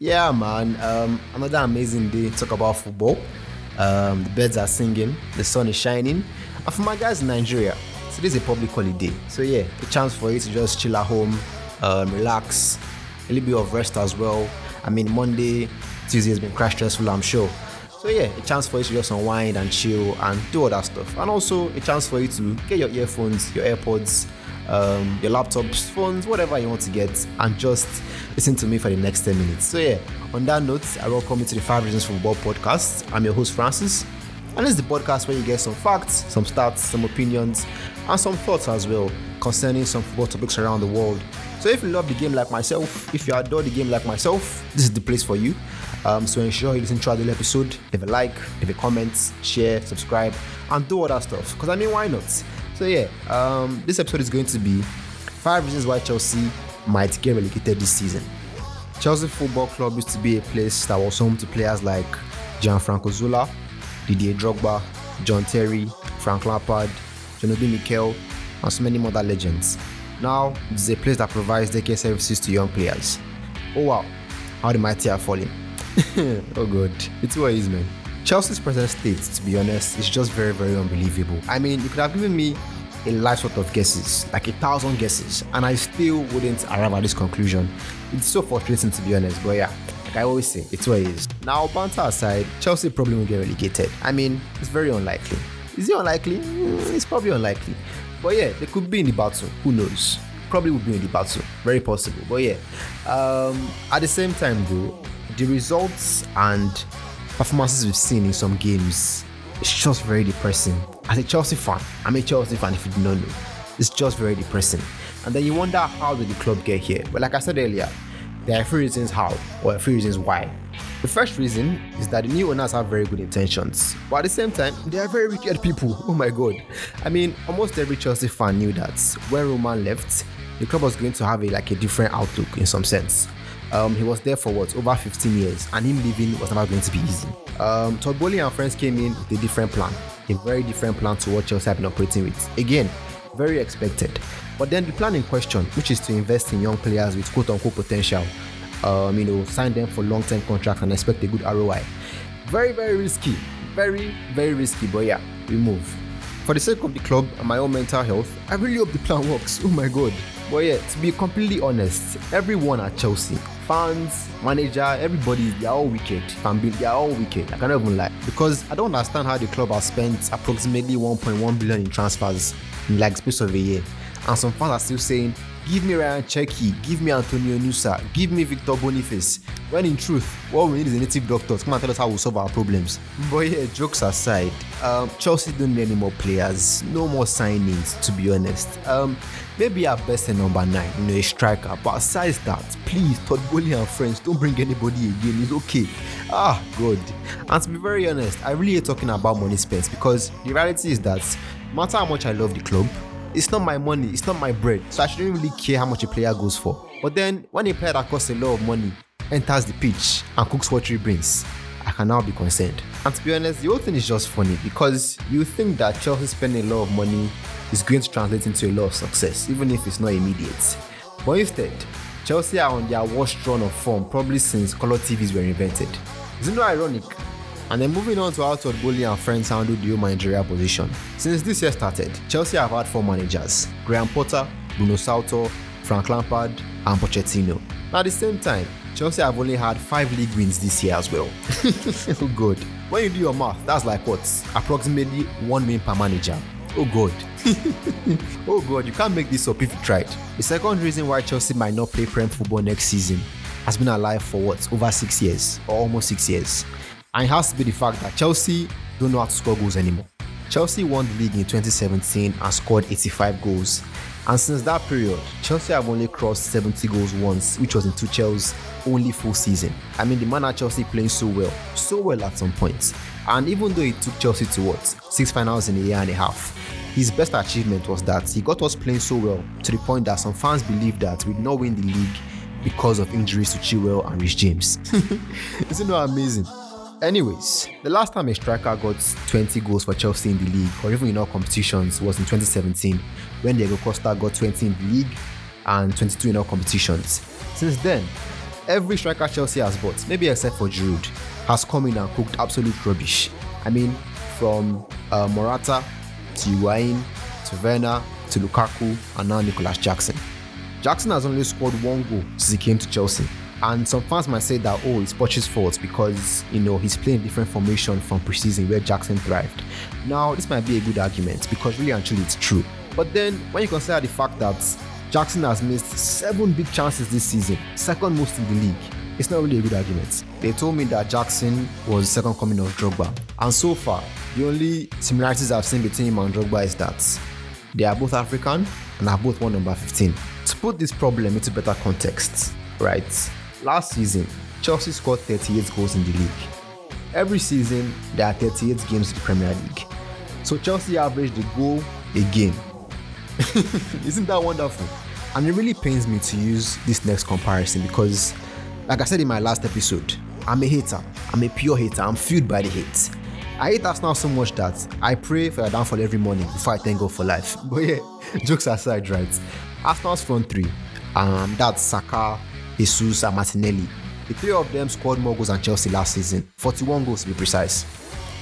Yeah, man. Um, another amazing day talk about football. Um, the birds are singing, the sun is shining. And for my guys in Nigeria, today is a public holiday. So, yeah, a chance for you to just chill at home, um, relax, a little bit of rest as well. I mean, Monday, Tuesday has been quite stressful, I'm sure. So, yeah, a chance for you to just unwind and chill and do all that stuff. And also, a chance for you to get your earphones, your AirPods, um, your laptops, phones, whatever you want to get, and just listen to me for the next 10 minutes. So, yeah, on that note, I welcome you to the Five Reasons for Football podcast. I'm your host, Francis, and this is the podcast where you get some facts, some stats, some opinions, and some thoughts as well concerning some football topics around the world. So, if you love the game like myself, if you adore the game like myself, this is the place for you. Um, so, ensure you listen throughout the episode, leave a like, leave a comment, share, subscribe, and do all that stuff. Because, I mean, why not? So yeah, um, this episode is going to be five reasons why Chelsea might get relegated this season. Chelsea Football Club used to be a place that was home to players like Gianfranco Zola, Didier Drogba, John Terry, Frank Lampard, Jonathan Mikel, and so many other legends. Now, it is a place that provides daycare services to young players. Oh wow, how the mighty are falling. oh god, it's what it is, man. Chelsea's present state, to be honest, is just very, very unbelievable. I mean, you could have given me a live sort of guesses, like a thousand guesses, and I still wouldn't arrive at this conclusion. It's so frustrating, to be honest, but yeah, like I always say, it's what it is. Now, banter aside, Chelsea probably won't get relegated. I mean, it's very unlikely. Is it unlikely? Mm, it's probably unlikely. But yeah, they could be in the battle. Who knows? Probably will be in the battle. Very possible. But yeah, um, at the same time, though, the results and performances we've seen in some games it's just very depressing. As a Chelsea fan, I'm a Chelsea fan if you did not know. It's just very depressing. And then you wonder how did the club get here? But like I said earlier, there are three reasons how, or three reasons why. The first reason is that the new owners have very good intentions, but at the same time, they are very wicked people. Oh my god. I mean, almost every Chelsea fan knew that when Roman left, the club was going to have a like a different outlook in some sense. Um, he was there for what over 15 years, and him leaving was never going to be easy. Um, Todd Boehly and friends came in with a different plan, a very different plan to what Chelsea have been operating with. Again, very expected. But then the plan in question, which is to invest in young players with quote unquote potential, um, you know, sign them for long term contracts and expect a good ROI. Very, very risky. Very, very risky. But yeah, we move. For the sake of the club and my own mental health, I really hope the plan works. Oh my god. But yeah, to be completely honest, everyone at Chelsea, fans, manager, everybody, they're all wicked. Fan they're all wicked. I cannot even lie. Because I don't understand how the club has spent approximately 1.1 billion in transfers a year. And some fans are still saying, give me Rayan Cherki, give me Antonio Nusa, give me Victor Boniface. When in truth, what we need is a native doctor to come and tell us how we solve our problems. But yeah, jokes aside, um, Chelsea don't need any more players, no more signings, to be honest. Um, maybe our best a number nine, you know, a striker. But aside that, please, Todd Boehly and friends, don't bring anybody again. It's okay. Ah, good. And to be very honest, I really hate talking about money spent because the reality is that matter how much I love the club, it's not my money, it's not my bread. So I shouldn't really care how much a player goes for. But then when a player that costs a lot of money enters the pitch and cooks what he brings, I can now be concerned. And to be honest, the whole thing is just funny because you think that Chelsea spending a lot of money is going to translate into a lot of success, even if it's not immediate. But instead, Chelsea are on their worst run of form probably since color TVs were invented. Isn't it ironic? And then moving on to Todd Boehly and friends handled the managerial position. Since this year started, Chelsea have had four managers Graham Potter, Bruno Saltor, Frank Lampard, and Pochettino. At the same time, Chelsea have only had five league wins this year as well. oh god. When you do your math, that's like what? Approximately one win per manager. Oh god. oh god, you can't make this up if you tried. The second reason why Chelsea might not play Prem football next season has been alive for what? Over six years or almost six years. And it has to be the fact that Chelsea don't know how to score goals anymore. Chelsea won the league in 2017 and scored 85 goals. And since that period, Chelsea have only crossed 70 goals once, which was in Tuchel's only full season. I mean, the man at Chelsea playing so well, so well at some points. And even though it took Chelsea to what? Six finals in a year and a half. His best achievement was that he got us playing so well to the point that some fans believe that we'd not win the league because of injuries to Chilwell and Reece James. Isn't that amazing? Anyways, the last time a striker got 20 goals for Chelsea in the league, or even in all competitions, was in 2017 when Diego Costa got 20 in the league and 22 in all competitions. Since then, every striker Chelsea has bought, maybe except for Giroud, has come in and cooked absolute rubbish. I mean, from uh, Morata to Higuain to Werner to Lukaku and now Nicolas Jackson. Jackson has only scored one goal since he came to Chelsea. And some fans might say that, oh, it's Poch's fault because, you know, he's playing different formation from preseason where Jackson thrived. Now, this might be a good argument because really and truly it's true. But then, when you consider the fact that Jackson has missed seven big chances this season, second most in the league, it's not really a good argument. They told me that Jackson was the second coming of Drogba. And so far, the only similarities I've seen between him and Drogba is that they are both African and are both one number 15. To put this problem into better context, right? Last season, Chelsea scored 38 goals in the league. Every season, there are 38 games in the Premier League. So Chelsea averaged a goal a game. Isn't that wonderful? And it really pains me to use this next comparison because, like I said in my last episode, I'm a hater. I'm a pure hater. I'm fueled by the hate. I hate Arsenal so much that I pray for their downfall every morning before I thank God for life. But yeah, jokes aside, right? Arsenal's front three, um, that's Saka, Jesus, and Martinelli. The three of them scored more goals than Chelsea last season, 41 goals to be precise.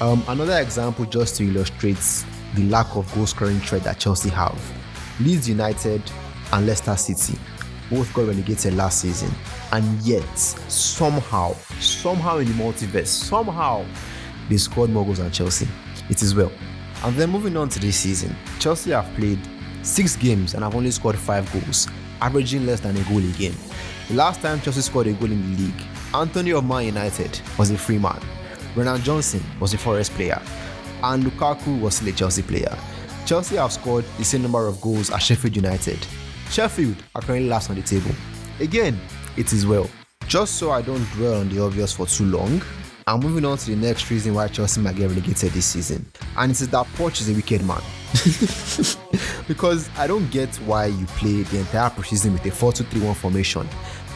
Um, another example just to illustrate the lack of goal scoring threat that Chelsea have. Leeds United and Leicester City both got relegated last season, and yet somehow, somehow in the multiverse, somehow they scored more goals than Chelsea. It is well. And then moving on to this season, Chelsea have played six games and have only scored five goals, averaging less than a goal a game. The last time Chelsea scored a goal in the league, Antony of Man United was a free man. Brennan Johnson was a Forest player, and Lukaku was still a Chelsea player. Chelsea have scored the same number of goals as Sheffield United. Sheffield are currently last on the table. Again, it is well. Just so I don't dwell on the obvious for too long, I'm moving on to the next reason why Chelsea might get relegated this season, and it is that Poch is a wicked man. because I don't get why you play the entire preseason with a 4 2 3 1 formation,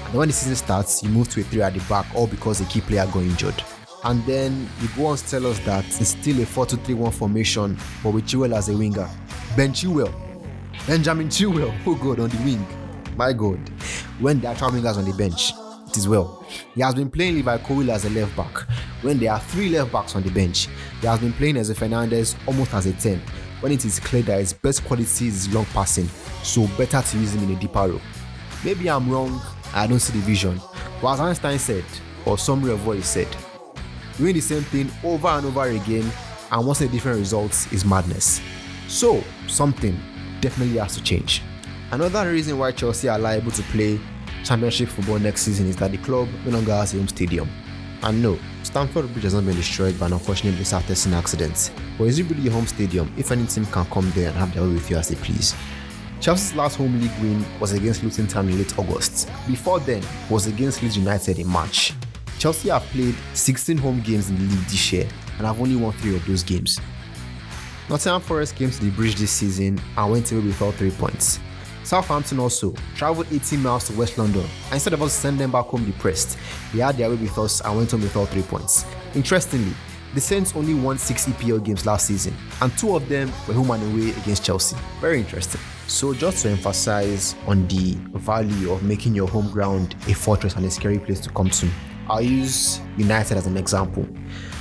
and when the season starts, you move to a 3 at the back, all because a key player got injured. And then you go on to tell us that it's still a 4 2 3 1 formation, but with Chilwell as a winger. Ben Chilwell, Benjamin Chilwell, oh God, on the wing. My God. When the actual wingers on the bench, it is well. He has been playing Levi Colwill as a left back when there are three left backs on the bench. He has been playing Enzo Fernandez almost as a 10 when it is clear that his best quality is long passing, so better to use him in a deeper role. Maybe I'm wrong, I don't see the vision, but as Einstein said, or what he said, doing the same thing over and over again and wanting different results is madness. So, something definitely has to change. Another reason why Chelsea are liable to play championship football next season is that the club no longer has a home stadium. And no, Stamford Bridge has not been destroyed by an unfortunate South testing accident, but is it really a home stadium if any team can come there and have their way with you as they please? Chelsea's last home league win was against Luton Town in late August. Before then, was against Leeds United in March. Chelsea have played 16 home games in the league this year and have only won 3 of those games. Nottingham Forest came to the bridge this season and went away with all 3 points. Southampton also travelled 18 miles to West London, and instead of us sending them back home depressed, they had their way with us and went home with all three points. Interestingly, the Saints only won six EPL games last season, and two of them were home and away against Chelsea. Very interesting. So, just to emphasize on the value of making your home ground a fortress and a scary place to come to, I'll use United as an example.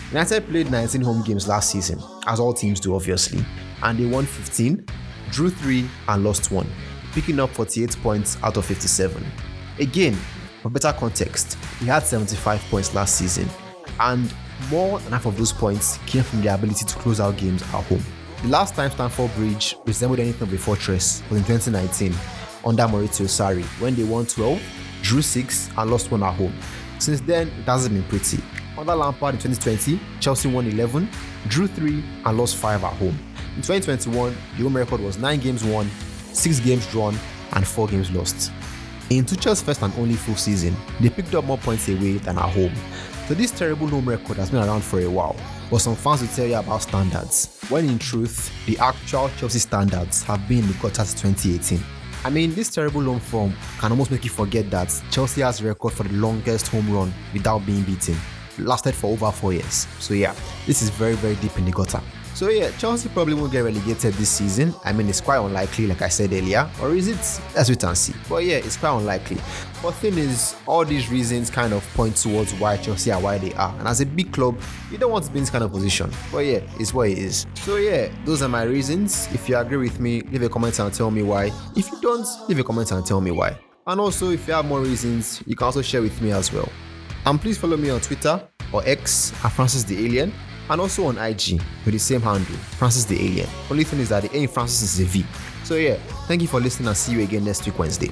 United played 19 home games last season, as all teams do, obviously, and they won 15, drew 3, and lost 1 picking up 48 points out of 57. Again, for better context, he had 75 points last season, and more than half of those points came from the ability to close out games at home. The last time Stamford Bridge resembled anything of a fortress was in 2019 under Maurizio Sarri when they won 12, drew 6, and lost 1 at home. Since then, it hasn't been pretty. Under Lampard in 2020, Chelsea won 11, drew 3, and lost 5 at home. In 2021, the home record was 9 games won, 6 games drawn, and 4 games lost. In Tuchel's first and only full season, they picked up more points away than at home. So this terrible home record has been around for a while, but some fans will tell you about standards, when in truth, the actual Chelsea standards have been in the since 2018. I mean, this terrible loan form can almost make you forget that Chelsea has record for the longest home run without being beaten. It lasted for over four years. So yeah, this is very, very deep in the gutter. So yeah, Chelsea probably won't get relegated this season. I mean, it's quite unlikely, like I said earlier. Or is it? Let's wait and see. But yeah, it's quite unlikely. But thing is, all these reasons kind of point towards why Chelsea are why they are. And as a big club, you don't want to be in this kind of position. But yeah, it's what it is. So yeah, those are my reasons. If you agree with me, leave a comment and tell me why. If you don't, leave a comment and tell me why. And also, if you have more reasons, you can also share with me as well. And please follow me on Twitter or X at Francis the Alien and also on IG with the same handle, Francis the Alien. Only thing is that the A in Francis is a V. So yeah, thank you for listening and see you again next week Wednesday.